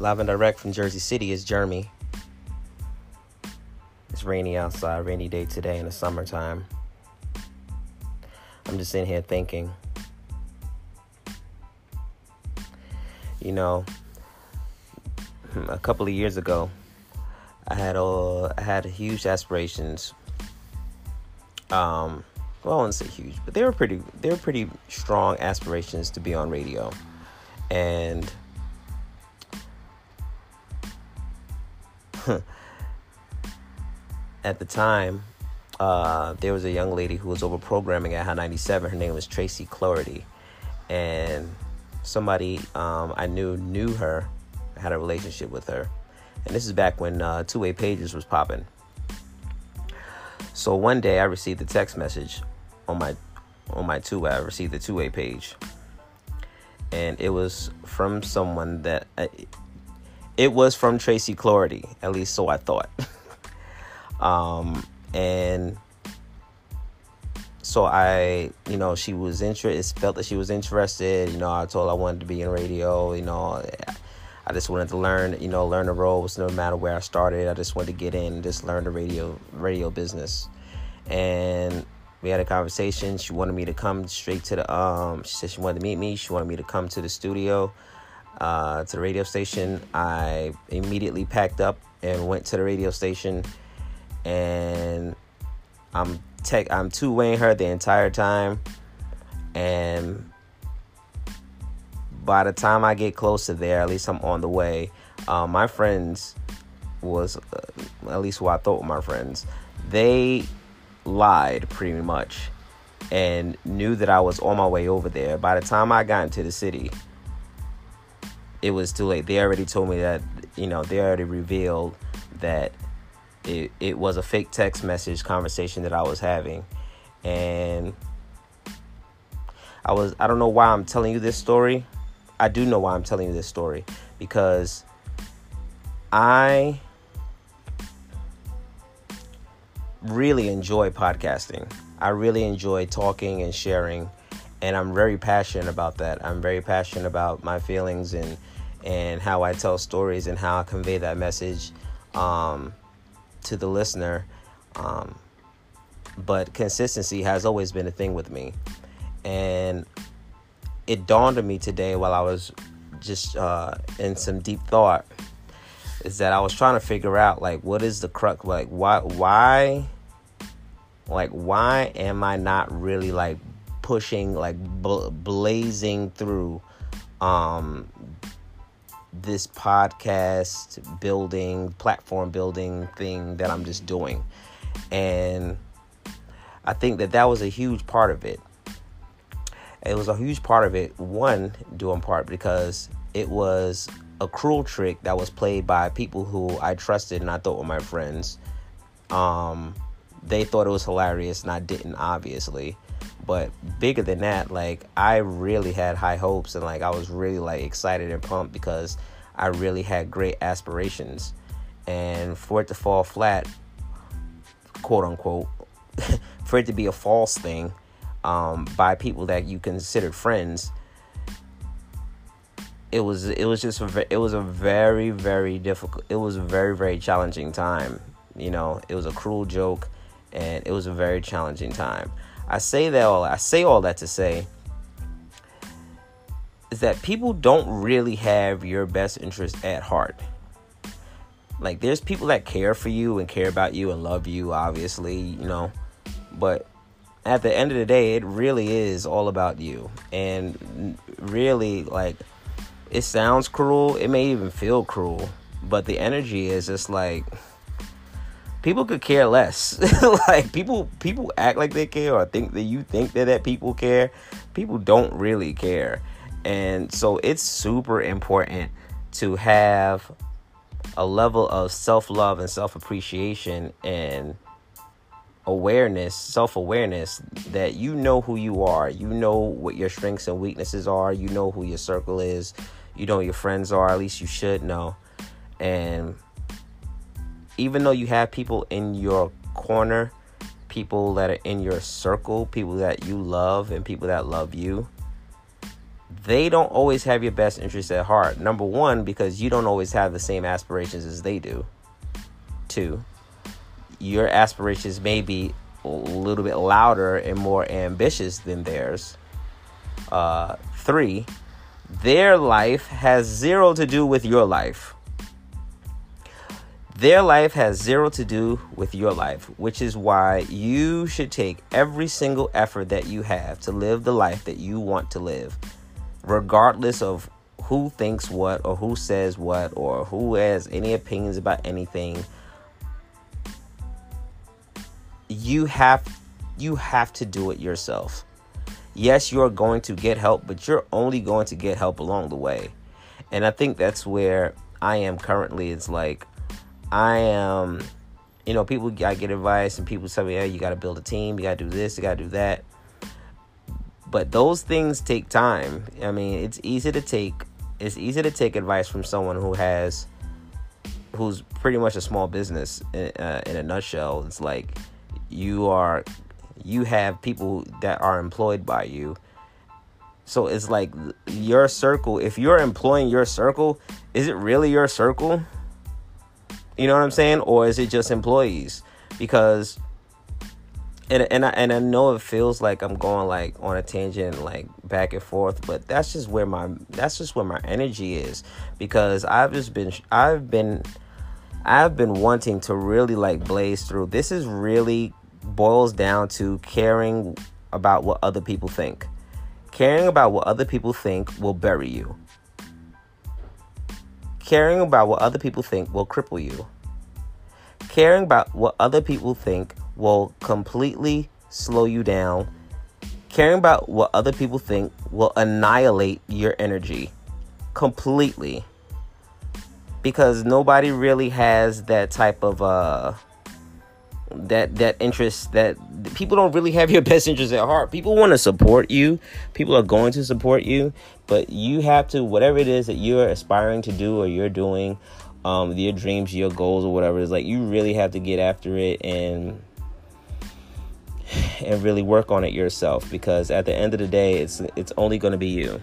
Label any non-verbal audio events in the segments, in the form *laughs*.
live and direct from Jersey City is Jeremy. It's rainy outside, rainy day today in the summertime. I'm just in here thinking. You know, a couple of years ago, I had a, I had huge aspirations. Um, well, I wouldn't say huge, but they were pretty they were pretty strong aspirations to be on radio, and *laughs* at the time, uh, there was a young lady who was over programming at Hot 97. Her name was Tracy Cloherty, and somebody um, I knew knew her, had a relationship with her, and this is back when uh, two way pages was popping. So one day I received a text message on my on my two way. I received a two way page, and it was from someone that uh, it was from Tracy Cloherty. At least so I thought. *laughs* um, and so I, you know, she was interested. Felt that she was interested. You know, I told her I wanted to be in radio. You know, I just wanted to learn. You know, learn the ropes. No matter where I started, I just wanted to get in just learn the radio radio business. And we had a conversation. She wanted me to come straight to the. Um, she said she wanted to meet me. She wanted me to come to the studio, uh, to the radio station. I immediately packed up and went to the radio station, and I'm tech. I'm two weighing her the entire time, and by the time I get close to there, at least I'm on the way. Uh, my friends was uh, at least who I thought were my friends. They lied pretty much and knew that I was on my way over there. By the time I got into the city, it was too late. They already told me that, you know, they already revealed that it, it was a fake text message conversation that I was having. And I was I don't know why I'm telling you this story. I do know why I'm telling you this story because I really enjoy podcasting. I really enjoy talking and sharing, and I'm very passionate about that. I'm very passionate about my feelings and and how I tell stories and how I convey that message um, to the listener. Um, but consistency has always been a thing with me, and it dawned on me today while I was just uh, in some deep thought is that I was trying to figure out like what is the crux like why why like why am I not really like pushing like bl- blazing through um this podcast building platform building thing that I'm just doing and I think that that was a huge part of it it was a huge part of it one doing part because it was a cruel trick that was played by people who I trusted and I thought were my friends. Um, they thought it was hilarious and I didn't, obviously. But bigger than that, like I really had high hopes and like I was really like excited and pumped because I really had great aspirations. And for it to fall flat, quote unquote, *laughs* for it to be a false thing um, by people that you considered friends, it was it was just it was a very very difficult it was a very very challenging time you know it was a cruel joke and it was a very challenging time i say that all i say all that to say is that people don't really have your best interest at heart like there's people that care for you and care about you and love you obviously you know but at the end of the day it really is all about you and really like it sounds cruel. It may even feel cruel, but the energy is just like people could care less. *laughs* like people people act like they care or think that you think that that people care. People don't really care. And so it's super important to have a level of self-love and self-appreciation and awareness, self-awareness that you know who you are. You know what your strengths and weaknesses are. You know who your circle is you know your friends are, at least you should know. And even though you have people in your corner, people that are in your circle, people that you love, and people that love you, they don't always have your best interest at heart. Number one, because you don't always have the same aspirations as they do. Two, your aspirations may be a little bit louder and more ambitious than theirs. Uh, three, their life has zero to do with your life. Their life has zero to do with your life, which is why you should take every single effort that you have to live the life that you want to live, regardless of who thinks what or who says what or who has any opinions about anything. You have you have to do it yourself. Yes, you're going to get help, but you're only going to get help along the way. And I think that's where I am currently. It's like I am, you know, people I get advice and people tell me, "Yeah, you got to build a team, you got to do this, you got to do that." But those things take time. I mean, it's easy to take it's easy to take advice from someone who has who's pretty much a small business in, uh, in a nutshell. It's like you are you have people that are employed by you. So it's like your circle, if you're employing your circle, is it really your circle? You know what I'm saying? Or is it just employees? Because and and I, and I know it feels like I'm going like on a tangent like back and forth, but that's just where my that's just where my energy is because I've just been I've been I've been wanting to really like blaze through. This is really boils down to caring about what other people think. Caring about what other people think will bury you. Caring about what other people think will cripple you. Caring about what other people think will completely slow you down. Caring about what other people think will annihilate your energy completely. Because nobody really has that type of uh that that interest that people don't really have your *laughs* best interest at heart. People want to support you. People are going to support you, but you have to whatever it is that you're aspiring to do or you're doing, um, your dreams, your goals, or whatever is like. You really have to get after it and and really work on it yourself because at the end of the day, it's it's only going to be you.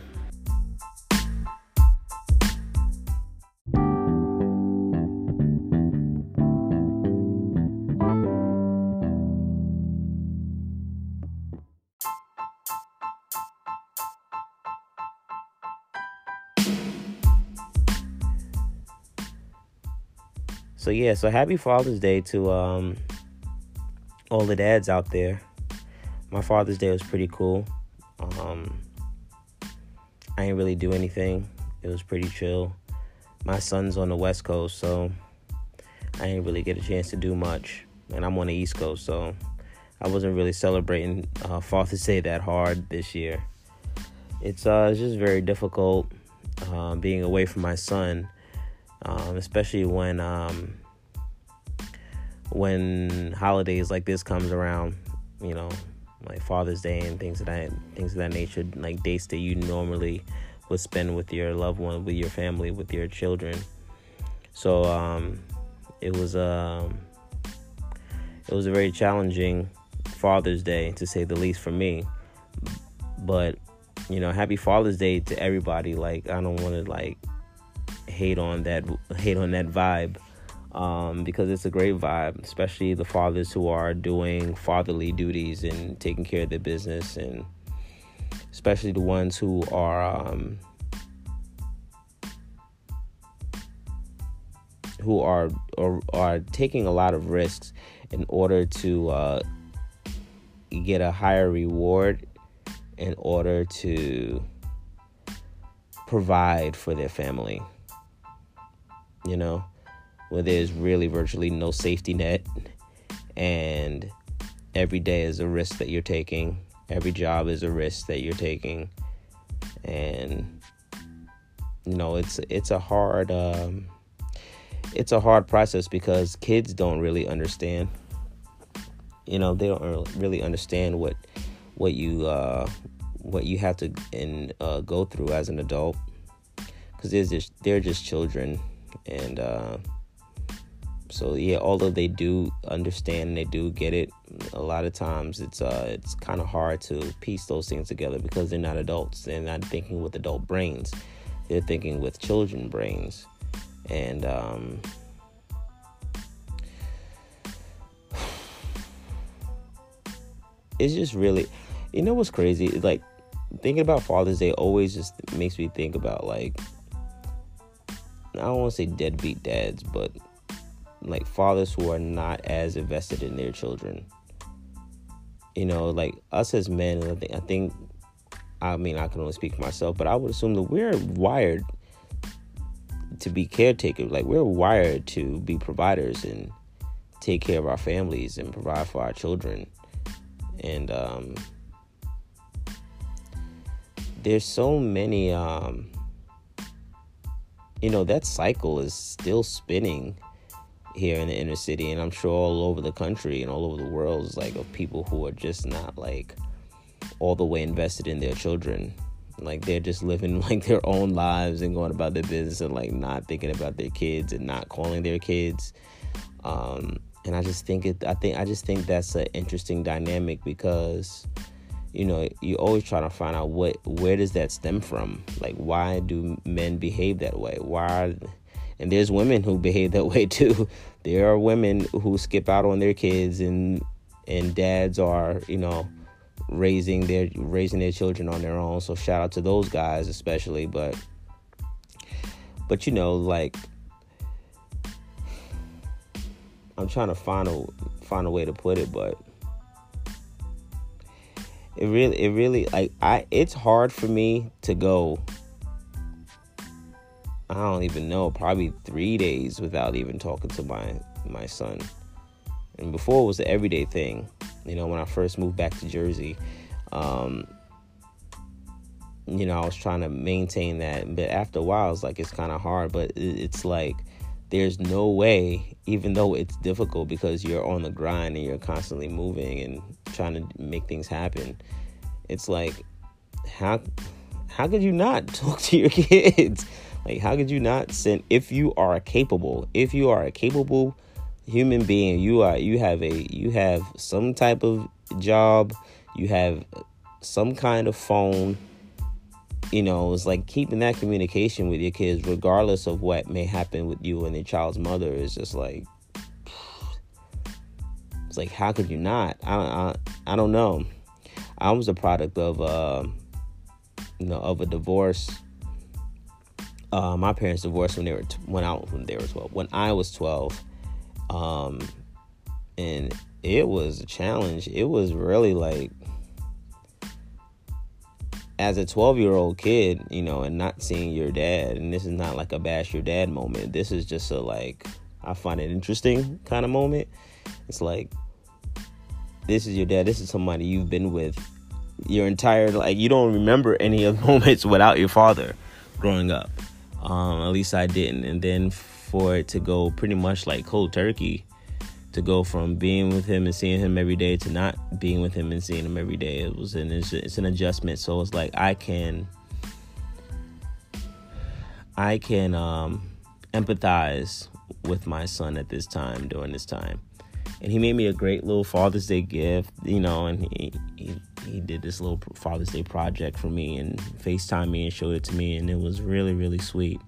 So yeah, so happy Father's Day to um, all the dads out there. My Father's Day was pretty cool. Um, I didn't really do anything. It was pretty chill. My son's on the West Coast, so I didn't really get a chance to do much. And I'm on the East Coast, so I wasn't really celebrating uh, Father's Day that hard this year. It's uh, it's just very difficult uh, being away from my son um, especially when um, when holidays like this comes around, you know, like Father's Day and things of that things of that nature, like dates that you normally would spend with your loved one, with your family, with your children. So um, it was um, it was a very challenging Father's Day to say the least for me. But you know, happy Father's Day to everybody. Like I don't want to like hate on that hate on that vibe um, because it's a great vibe, especially the fathers who are doing fatherly duties and taking care of their business, and especially the ones who are um, who are, are are taking a lot of risks in order to uh, get a higher reward, in order to provide for their family you know, where there's really virtually no safety net and every day is a risk that you're taking. Every job is a risk that you're taking. And you know, it's it's a hard um, it's a hard process because kids don't really understand. You know, they don't really understand what what you uh, what you have to uh, go through as an adult because they're just they're just children and uh, so yeah, although they do understand and they do get it, a lot of times it's uh it's kind of hard to piece those things together because they're not adults. They're not thinking with adult brains. They're thinking with children brains, and um, *sighs* it's just really, you know, what's crazy? Like thinking about Father's Day always just makes me think about like I don't want to say deadbeat dads, but like fathers who are not as invested in their children. You know, like us as men, I think, I think, I mean, I can only speak for myself, but I would assume that we're wired to be caretakers. Like we're wired to be providers and take care of our families and provide for our children. And um, there's so many, um, you know, that cycle is still spinning here in the inner city and I'm sure all over the country and all over the world is like of people who are just not like all the way invested in their children. Like they're just living *laughs* like their own lives and going about their business and like not thinking about their kids and not calling their kids. Um, and I just think it I think I just think that's an interesting dynamic because you know you're always try to find out what where does that stem from like why do men behave that way why and there's women who behave that *laughs* way too. There are women who skip out on their kids and and dads are, you know, raising their raising their children on their own. So shout out to those guys especially, but but you know, like I'm trying to find a find a way to put it, but it really it really like I it's hard for me to go I don't even know, probably three days without even talking to my my son. And before it was the everyday thing. You know, when I first moved back to Jersey, um, you know, I was trying to maintain that. But after a while, it's like it's kind of hard. But it's like there's no way, even though it's difficult because you're on the grind and you're constantly moving and trying to make things happen. It's like how how could you not *laughs* talk to your kids? Like, how could you not send if you are capable, if you are a capable human being, you are you have a you have some type of job, you have some kind of phone, you know, it's like keeping that communication with your kids, regardless of what may happen with you and the child's mother, is just like it's like how could you not? I I, I don't know. I was a product of uh, you know of a divorce uh, my parents divorced when they were t- when I when they were twelve. When I was twelve, um, and it was a challenge. It was really like as a 12 year old kid, you know, and not seeing your dad, and this is not like a bash your dad moment. This is just a like, I find it interesting kind of moment. It's like, this is your dad. This is somebody you've been with your entire, like, you don't remember any of the *laughs* moments without your father growing up. Um, at least I didn't. And then for it to go pretty much like cold turkey, to go from being with him and seeing him every day to not being with him and seeing him every day, it was an it's, an adjustment. So it's like I can I can um, empathize with my son at this time during this time. And he made me a great little Father's Day gift, you know, and he, he he did this little Father's Day project for me and FaceTime me and showed it to me, and it was really really sweet.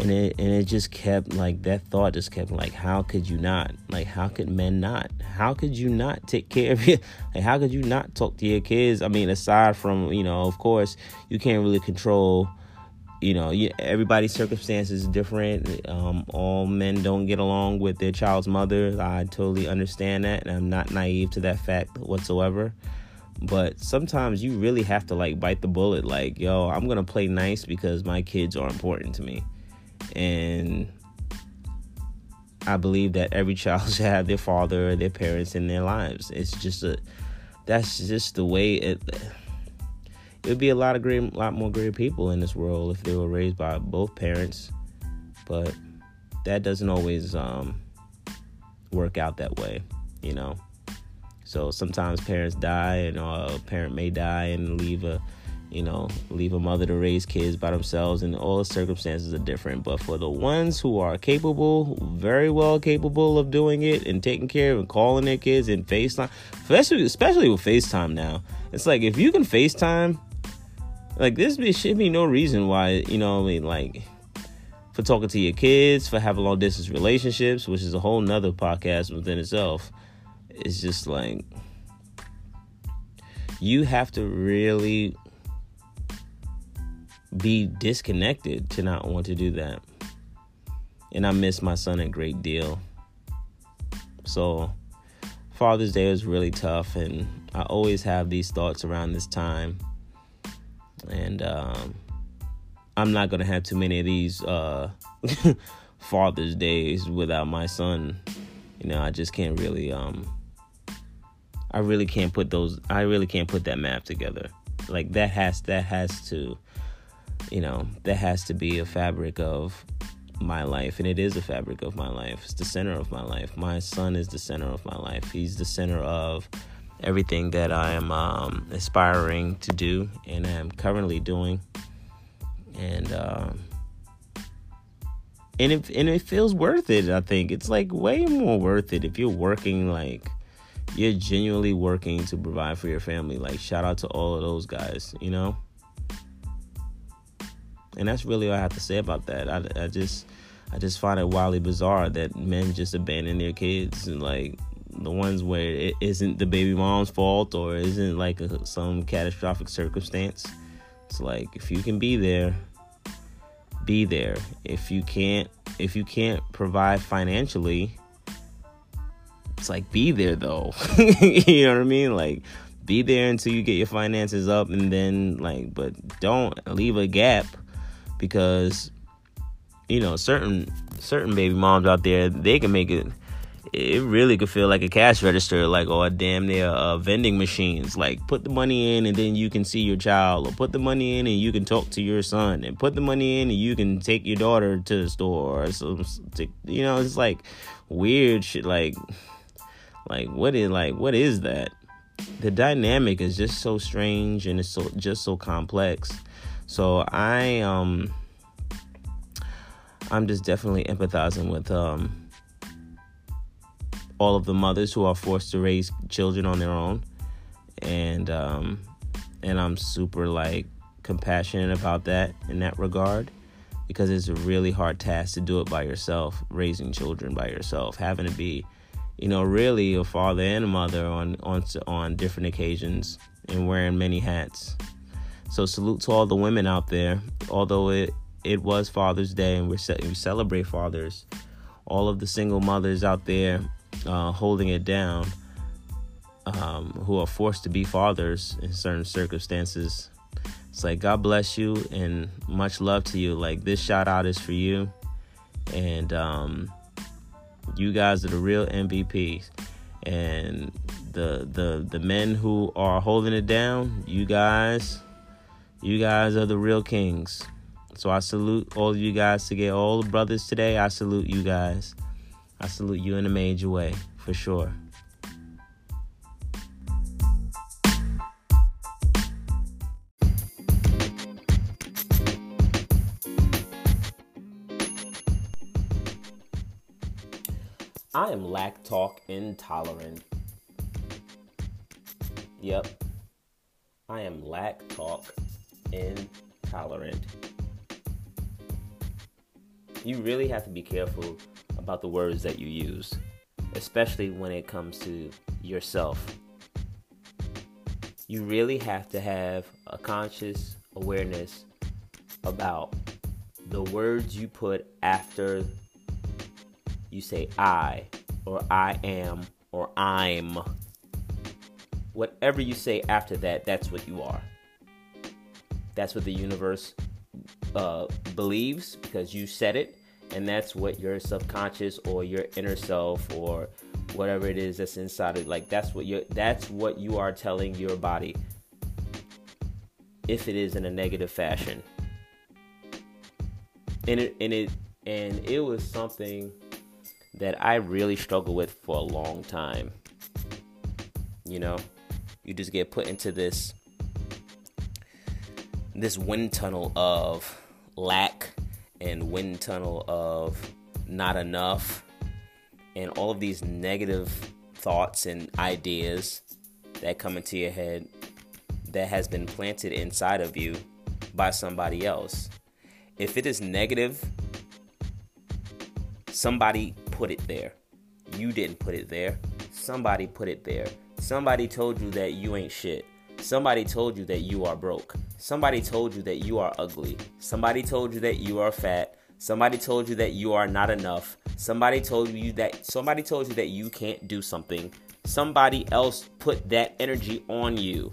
And it and it just kept like that thought just kept like how could you not like how could men not how could you not take care of *laughs* it like how could you not talk to your kids I mean aside from you know of course you can't really control you know, everybody's circumstances is different. Um, all men don't get along with their child's mother. I totally understand that, and I'm not naive to that fact whatsoever. But sometimes you really have to like bite the bullet. Like, yo, I'm gonna play nice because my kids are important to me, and I believe that every child *laughs* should have their father or their parents in their lives. It's just a, that's just the way it. It would be a lot of great, lot more great people in this world if they were raised by both parents, but that doesn't always um, work out that way, you know. So sometimes parents die, and a parent may die and leave a you know, leave a mother to raise kids by themselves, and all the circumstances are different. But for the ones who are capable, very well capable of doing it and taking care of and calling their kids and FaceTime, especially especially with FaceTime now, it's like if you can FaceTime, like this should be no reason why you know I mean like for talking to your kids, for having long distance relationships, which is a whole nother podcast within itself. It's just like you have to really be disconnected to not want to do that. And I miss my son a great deal. So Father's Day was really tough and I always have these thoughts around this time. And um, I'm not gonna have too many of these uh, *laughs* Father's Days without my son. You know, I just can't really um I really can't put those I really can't put that map together. Like that has that has to you know, that has to be a fabric of my life, and it is a fabric of my life. It's the center of my life. My son is the center of my life. He's the center of everything that I am um, aspiring to do and I am currently doing. And um, and it and it feels worth it. I think it's like way more worth it if you're working like you're genuinely working to provide for your family. Like shout out to all of those guys, you know. And that's really all I have to say about that. I, I just I just find it wildly bizarre that men just abandon their kids and like the ones where it isn't the baby mom's fault or isn't like a, some catastrophic circumstance. It's like if you can be there, be there. If you can't, if you can't provide financially, it's like be there though. *laughs* you know what I mean? Like be there until you get your finances up, and then like, but don't leave a gap because you know certain certain baby moms out there they can make it it really could feel like a cash register like or damn near uh, vending machines. Like put the money in and then you can see your child or put the money in and you can talk to your son and put the money in and you can take your daughter to the store or some you know it's like weird shit like like what is like what is that? The dynamic is just so strange and it's so just so complex so I um I'm just definitely empathizing with um all of the mothers who are forced to raise children on their own and um and I'm super like compassionate about that in that regard because it's a really hard task to do it by yourself, raising children by yourself, having to be, you know, really a father and a mother on on on different occasions and wearing many hats. So salute to all the women out there. Although it it was Father's Day and we're we celebrate fathers, all of the single mothers out there uh, holding it down, um, who are forced to be fathers in certain circumstances. It's like God bless you and much love to you. Like this shout out is for you, and um, you guys are the real MVPs. And the the the men who are holding it down, you guys you guys are the real kings. So I salute all you guys to get all the brothers today. I salute you guys. I salute you in a major way, for sure. I am lactose intolerant. Yep. I am lactose intolerant. You really have to be careful about the words that you use, especially when it comes to yourself. You really have to have a conscious awareness about the words you put after you say I or I am or I'm. Whatever you say after that, that's what you are. That's what the universe uh, believes because you said it, and that's what your subconscious or your inner self or whatever it is that's inside of it. like that's what you that's what you are telling your body if it is in a negative fashion and it and it and it was something that I really struggled with for a long time you know you just get put into this this wind tunnel of lack and wind tunnel of not enough and all of these negative thoughts and ideas that come into your head that has been planted inside of you by somebody else. If it is negative, somebody put it there. You didn't put it there. Somebody put it there. Somebody told you that you ain't shit. Somebody told you that you are broke. Somebody told you that you are ugly. Somebody told you that you are fat. Somebody told you that you are not enough. Somebody told you that somebody told you that you can't do something. Somebody else put that energy on you.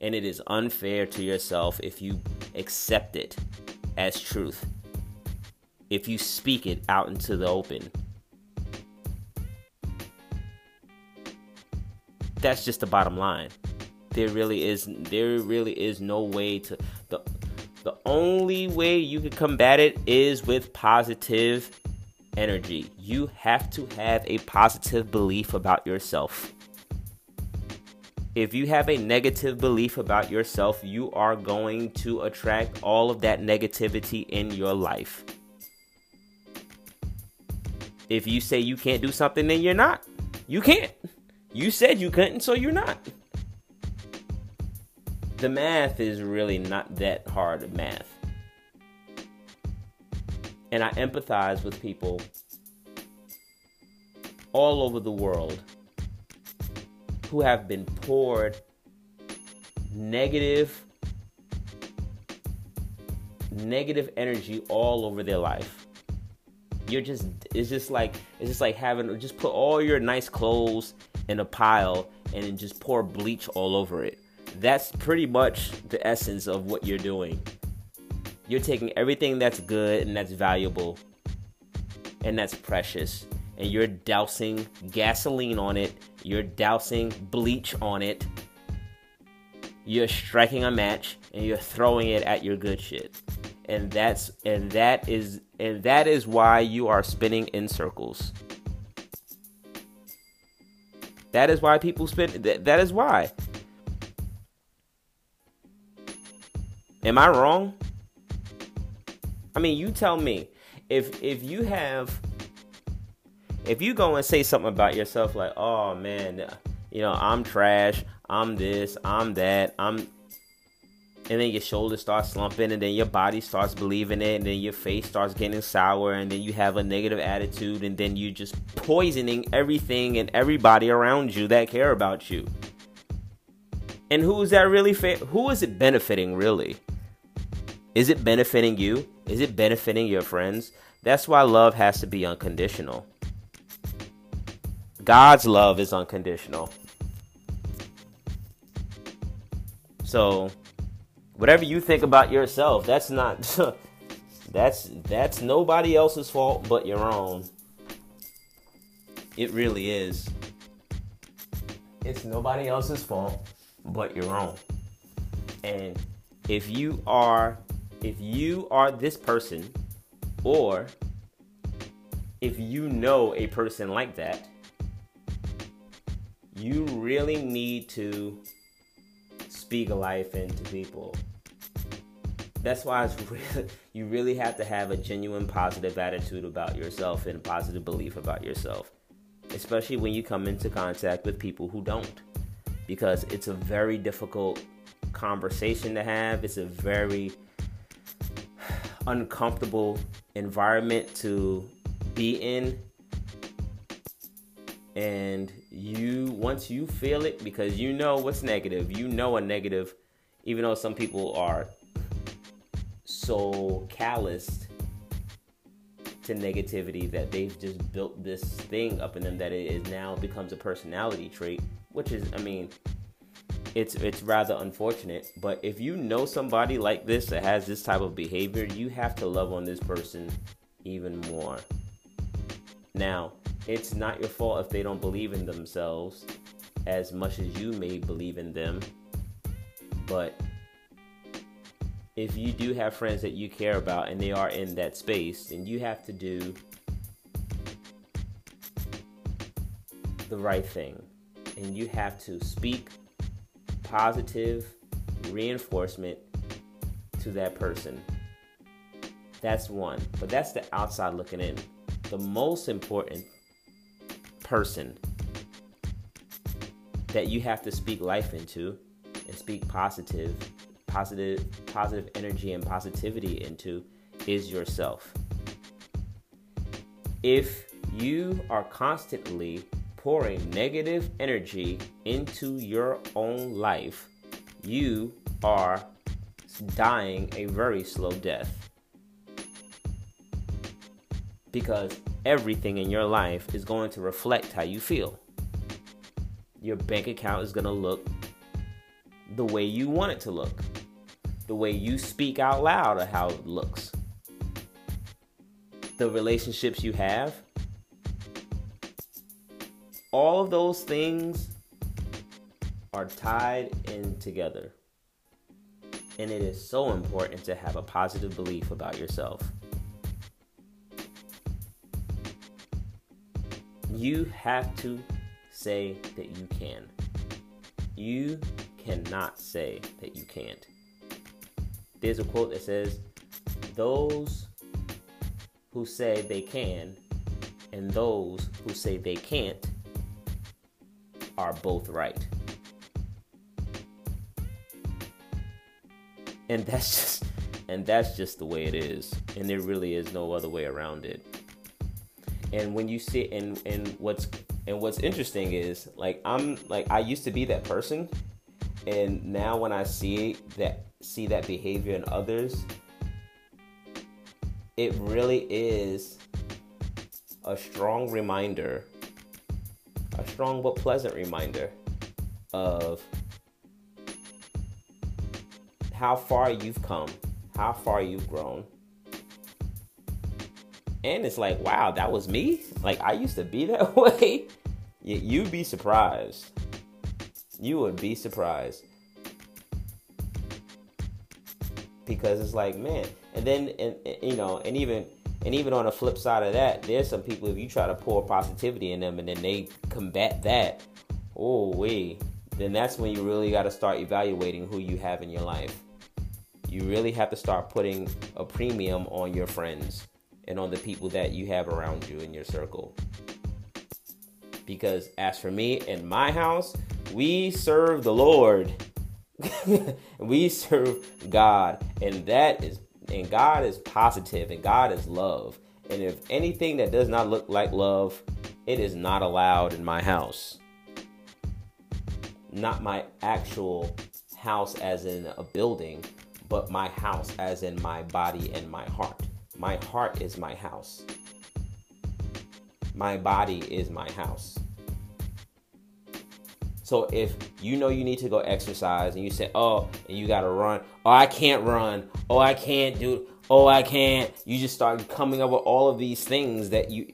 And it is unfair to yourself if you accept it as truth. If you speak it out into the open. That's just the bottom line. There really is there really is no way to the the only way you can combat it is with positive energy. You have to have a positive belief about yourself. If you have a negative belief about yourself, you are going to attract all of that negativity in your life. If you say you can't do something, then you're not. You can't. You said you couldn't, so you're not the math is really not that hard math. And I empathize with people all over the world who have been poured negative negative energy all over their life. You're just it's just like it's just like having just put all your nice clothes in a pile and then just pour bleach all over it that's pretty much the essence of what you're doing. You're taking everything that's good and that's valuable and that's precious, and you're dousing gasoline on it, you're dousing bleach on it, you're striking a match, and you're throwing it at your good shit. And that's and that is and that is why you are spinning in circles. That is why people spin that, that is why Am I wrong? I mean, you tell me. If if you have if you go and say something about yourself like, "Oh man, you know, I'm trash. I'm this, I'm that. I'm and then your shoulders start slumping and then your body starts believing it and then your face starts getting sour and then you have a negative attitude and then you're just poisoning everything and everybody around you that care about you and who is that really fa- who is it benefiting really is it benefiting you? Is it benefiting your friends? That's why love has to be unconditional. God's love is unconditional. So, whatever you think about yourself, that's not *laughs* that's that's nobody else's fault but your own. It really is. It's nobody else's fault but your own. And if you are if you are this person, or if you know a person like that, you really need to speak life into people. That's why it's *laughs* really, you really have to have a genuine positive attitude about yourself and a positive belief about yourself, especially when you come into contact with people who don't, because it's a very difficult conversation to have. It's a very uncomfortable environment to be in. And you once you feel it because you know what's negative you know a negative even though some people are so calloused to negativity that they've just built this thing up in them that it is now becomes a personality trait which is i mean it's it's rather unfortunate. But if you know somebody like this that has this type of behavior, you have to love on this person even more. Now, it's not your fault if they don't believe in themselves as much as you may believe in them. But if you do have friends that you care about and they are in that space, then you have to do the right thing. And you have to speak positive reinforcement to that person. That's one. But that's the outside looking in. The most important person that you have to speak life into and speak positive, positive, positive energy and positivity into is yourself. If you are constantly pouring negative energy into your own life, you are dying a very slow death. Because everything in your life is going to reflect how you feel. Your bank account is going to look the way you want it to look, the way you speak out loud of how it looks. The relationships you have, all of those things are tied in together. And it is so important to have a positive belief about yourself. You have to say that you can. You cannot say that you can't. There's a quote that says, Those who say they can and those who say they can't are both right. And that's just and that's just the way it is. And there really is no other way around it. And when you sit and and what's and what's interesting is like I'm like I used to be that person and now when I see that see that behavior in others it really is a strong reminder strong but pleasant reminder of how far you've come, how far you've grown. And it's like, wow, that was me? Like, I used to be *laughs* that way? You'd be surprised. You would be surprised. Because it's like, man. And then, and, and you know, and even and even on the flip side of that, there's some people if you try to pour positivity in them and then they combat that, oh wait, then that's when you really got to start evaluating who you have in your life. You really have to start putting a premium on your friends and on the people that you have around you in your circle. Because as for me in my house, we serve the Lord. *laughs* we serve God, and that is and God is positive and God is love. And if anything that does not look like love, it is not allowed in my house. Not my actual house as in a building, but my house as in my body and my heart. My heart is my house. My body is my house. So if you know you need to go exercise and you say, oh, and you got to run, oh, I can't run, oh, I can't do, oh, I can't. You just start coming up with all of these things that you,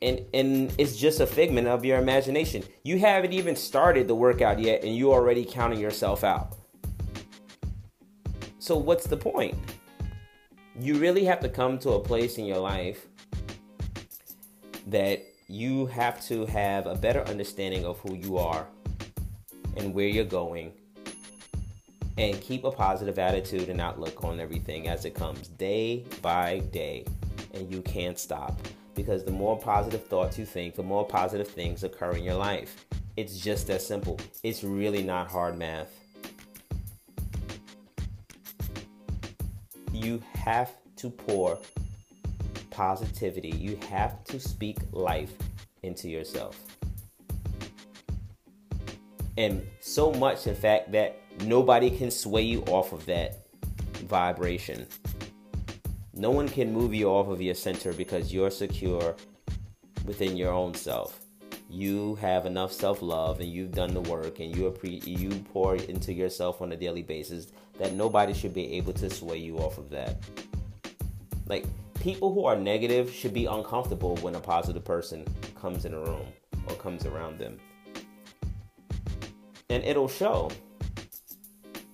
and and it's just a figment of your imagination. You haven't even started the workout yet, and you already counting yourself out. So what's the point? You really have to come to a place in your life that you have to have a better understanding of who you are and where you're going and keep a positive attitude and outlook on everything as it comes day by day. And you can't stop because the more positive thoughts you think the more positive things occur in your life. It's just that simple. It's really not hard math. You have to pour positivity. You have to speak life into yourself and so much in fact that nobody can sway you off of that vibration. No one can move you off of your center because you're secure within your own self. You have enough self-love and you've done the work and you you pour into yourself on a daily basis that nobody should be able to sway you off of that. Like people who are negative should be uncomfortable when a positive person comes in a room or comes around them and it'll show.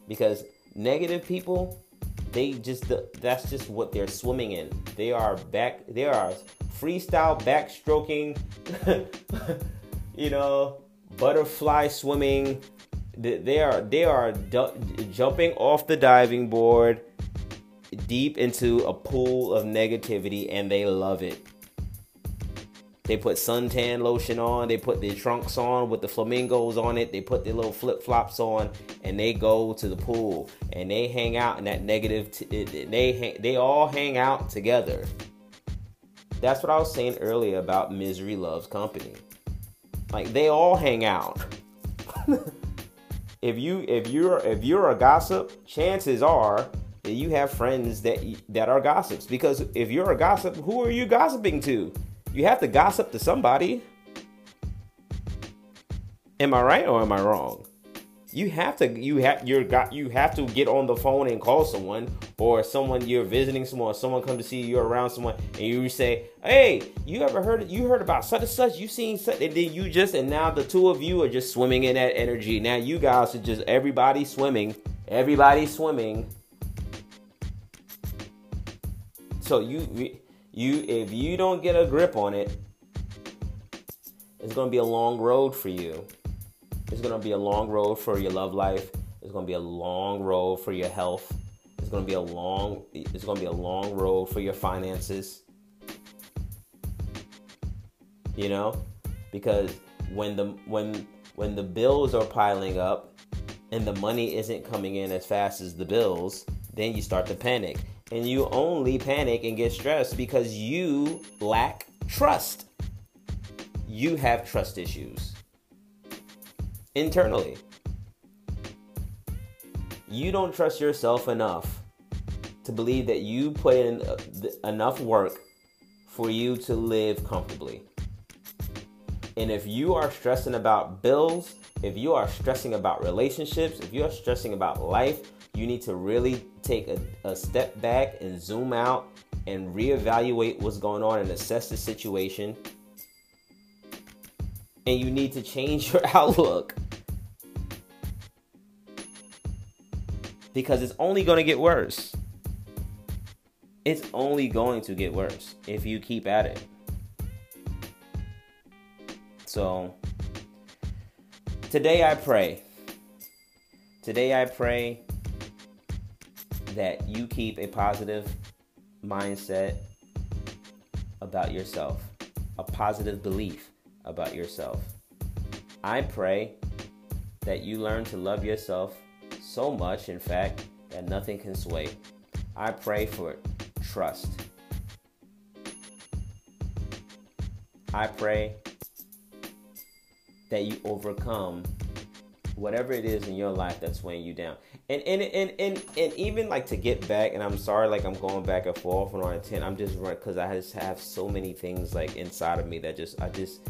Because negative people they just that's just what they're swimming in. They are back they are freestyle backstroking *laughs* you know butterfly swimming. They are they are jumping off the diving board deep into a pool of negativity and they love it. They put suntan lotion on, they put their trunks on with the flamingos on it, they put their little flip flops on, and they go to the pool and they hang out in that negative. T- they they all hang out together. That's what I was saying earlier about misery loves company. Like they all hang out. *laughs* if you if you're if you're a gossip, chances are that you have friends that that are gossips. Because if you're a gossip, who are you gossiping to? You have to gossip to somebody. Am I right or am I wrong? You have to you have you're got you have to get on the phone and call someone or someone you're visiting someone or someone come to see you around someone and you say, "Hey, you ever heard you heard about such and such? You seen such?" And then you just and now the two of you are just swimming in that energy. Now you guys are just everybody swimming, everybody swimming. So you you if you don't get a grip on it, it's going to be a long road for you. It's going to be a long road for your love life. It's going to be a long road for your health. It's going to be a long it's going to be a long road for your finances. You know? Because when the when when the bills are piling up and the money isn't coming in as fast as the bills, then you start to panic and you only panic and get stressed because you lack trust. You have trust issues internally. You don't trust yourself enough to believe that you put in uh, enough work for you to live comfortably. And if you are stressing about bills, if you are stressing about relationships, if you are stressing about life, you need to really take a, a step back and zoom out and reevaluate what's going on and assess the situation. And you need to change *laughs* your outlook. Because it's only going to get worse. It's only going to get worse if you keep at it. So, today I pray. Today I pray that you keep a positive mindset about yourself, a positive belief about yourself. I pray that you learn to love yourself so much, in fact, that nothing can sway. I pray for trust. I pray that you overcome whatever it is in your life that's weighing you down. And and and and, and even like to get back, and I'm sorry, like I'm going back and forth on a ten. I'm just because I just have so many things like inside of me that just I just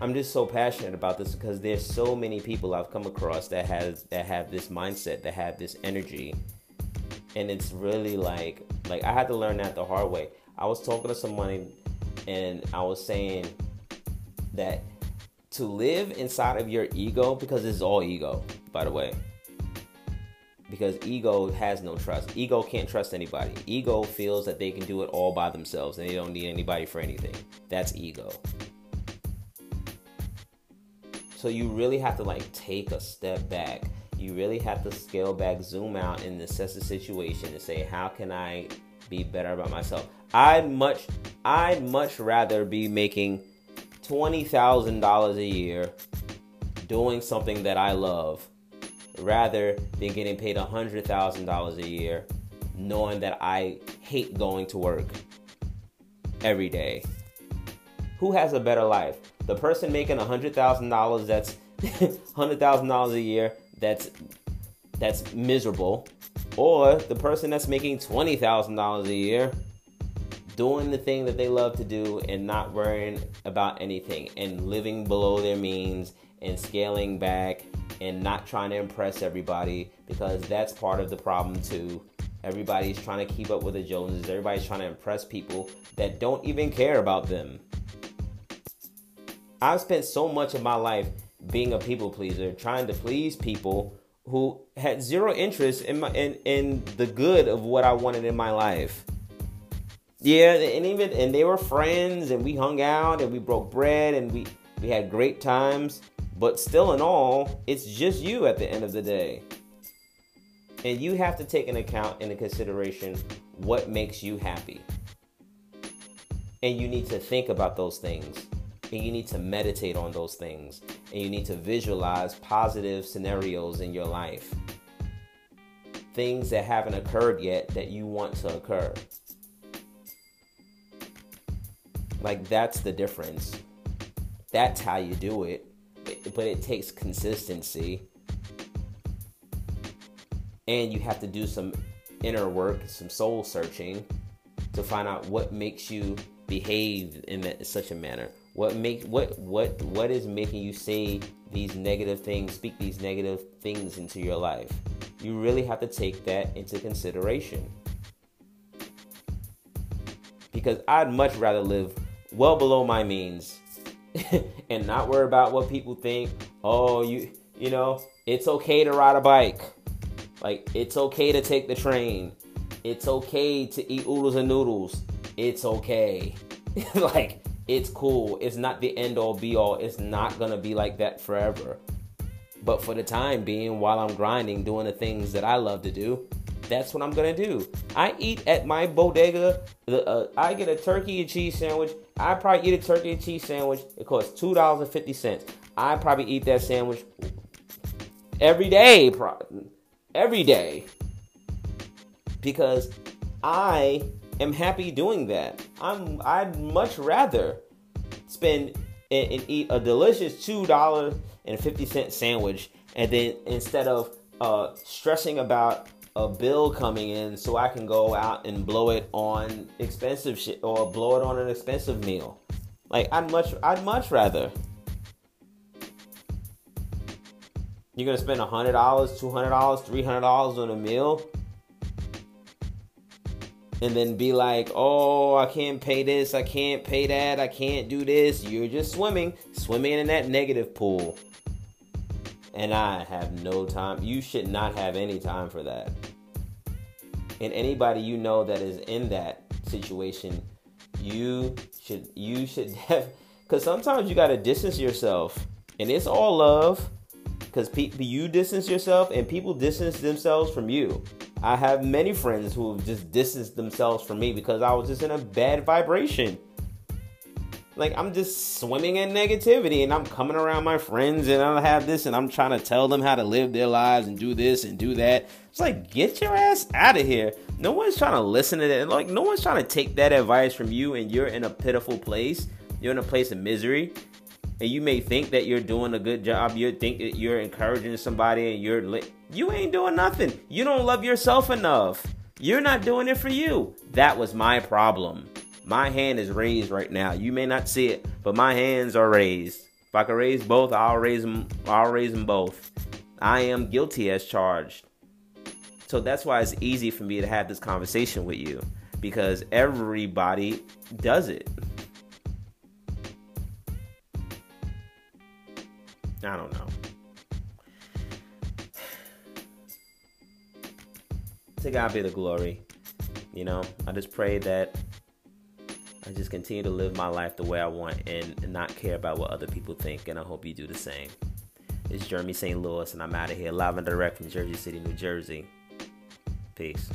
I'm just so passionate about this because there's so many people I've come across that has that have this mindset, that have this energy, and it's really like like I had to learn that the hard way. I was talking to someone, and I was saying that to live inside of your ego because it's all ego, by the way. Because ego has no trust. Ego can't trust anybody. Ego feels that they can do it all by themselves and they don't need anybody for anything. That's ego. So you really have to like take a step back. You really have to scale back, zoom out, and assess the situation and say, how can I be better about myself? I'd much I'd much rather be making $20,000 a year doing something that I love rather than getting paid $100,000 a year knowing that I hate going to work every day. Who has a better life? The person making $100,000 that's *laughs* $100,000 a year that's that's miserable or the person that's making $20,000 a year doing the thing that they love to do and not worrying about anything and living below their means and scaling back and not trying to impress everybody because that's part of the problem too. Everybody's trying to keep up with the Joneses. Everybody's trying to impress people that don't even care about them. I've spent so much of my life being a people pleaser, trying to please people who had zero interest in my in, in the good of what I wanted in my life. Yeah, and even and they were friends, and we hung out, and we broke bread, and we we had great times. But still, in all, it's just you at the end of the day. And you have to take an account into consideration what makes you happy. And you need to think about those things. And you need to meditate on those things. And you need to visualize positive scenarios in your life. Things that haven't occurred yet that you want to occur. Like, that's the difference. That's how you do it. But it takes consistency and you have to do some inner work, some soul searching to find out what makes you behave in such a manner. What make what what what is making you say these negative things, speak these negative things into your life? You really have to take that into consideration. Because I'd much rather live well below my means *laughs* and not worry about what people think. Oh, you you know, it's okay to ride a bike. Like, it's okay to take the train. It's okay to eat oodles and noodles. It's okay. *laughs* like, it's cool. It's not the end all be all. It's not gonna be like that forever. But for the time being, while I'm grinding, doing the things that I love to do, that's what I'm gonna do. I eat at my bodega. Uh, I get a turkey and cheese sandwich. I probably eat a turkey and cheese sandwich. It costs two dollars and fifty cents. I probably eat that sandwich every day every day because I am happy doing that. I'm I'd much rather spend and, and eat a delicious two dollar and fifty cent sandwich, and then instead of uh, stressing about a bill coming in, so I can go out and blow it on expensive shit or blow it on an expensive meal. Like I'd much I'd much rather You're gonna spend $100, $200, $300 on a meal? And then be like, oh, I can't pay this, I can't pay that, I can't do this. You're just swimming, swimming in that negative pool. And I have no time. You should not have any time for that. And anybody you know that is in that situation, you should you should *laughs* have because sometimes you got to distance yourself and it's all love because pe- you distance yourself and people distance themselves from you. I have many friends who have just distanced themselves from me because I was just in a bad vibration. Like I'm just swimming in negativity and I'm coming around my friends and I'll have this and I'm trying to tell them how to live their lives and do this and do that. It's like get your ass out of here. No one's trying to listen to that. Like no one's trying to take that advice from you and you're in a pitiful place. You're in a place of misery and you may think that you're doing a good job. You think that you're encouraging somebody, and you're li- you ain't doing nothing. You don't love yourself enough. You're not doing it for you. That was my problem. My hand is raised right now. You may not see it, but my hands are raised. If I can raise both, I'll raise them. I'll raise them both. I am guilty as charged. So that's why it's easy for me to have this conversation with you because everybody does it. I don't know. *sighs* To God be the glory. You know, I just pray that I just continue to live my life the way I want and not care about what other people think. And I hope you do the same. It's Jeremy St. Louis, and I'm out of here live and direct from Jersey City, New Jersey. Peace.